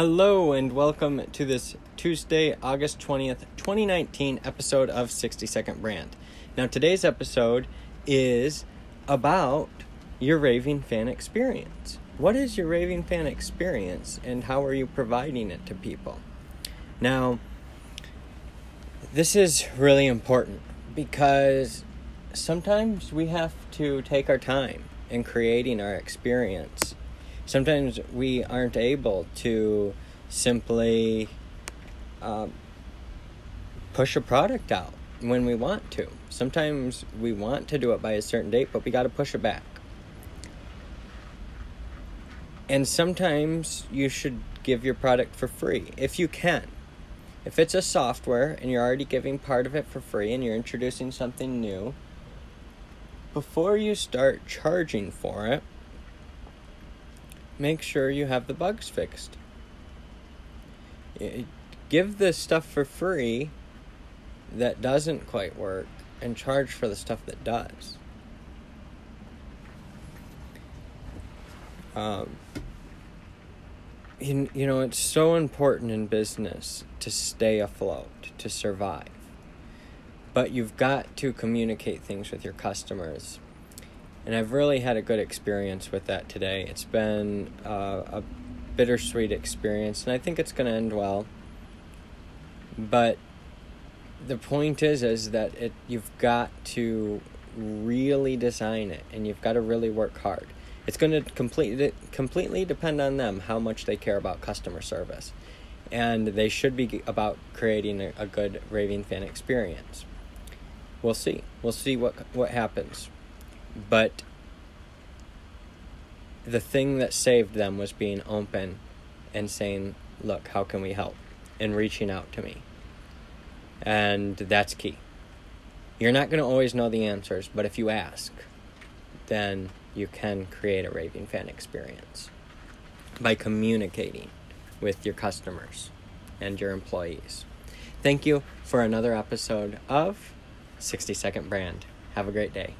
Hello and welcome to this Tuesday, August 20th, 2019 episode of 60 Second Brand. Now, today's episode is about your raving fan experience. What is your raving fan experience and how are you providing it to people? Now, this is really important because sometimes we have to take our time in creating our experience sometimes we aren't able to simply uh, push a product out when we want to. Sometimes we want to do it by a certain date, but we got to push it back. And sometimes you should give your product for free if you can. If it's a software and you're already giving part of it for free and you're introducing something new, before you start charging for it, make sure you have the bugs fixed. Give the stuff for free that doesn't quite work and charge for the stuff that does. Um, you, you know, it's so important in business to stay afloat, to survive. But you've got to communicate things with your customers and I've really had a good experience with that today. It's been uh, a bittersweet experience, and I think it's going to end well. But the point is, is that it you've got to really design it, and you've got to really work hard. It's going to completely completely depend on them how much they care about customer service, and they should be about creating a, a good raving fan experience. We'll see. We'll see what what happens. But the thing that saved them was being open and saying, Look, how can we help? And reaching out to me. And that's key. You're not going to always know the answers, but if you ask, then you can create a raving fan experience by communicating with your customers and your employees. Thank you for another episode of 60 Second Brand. Have a great day.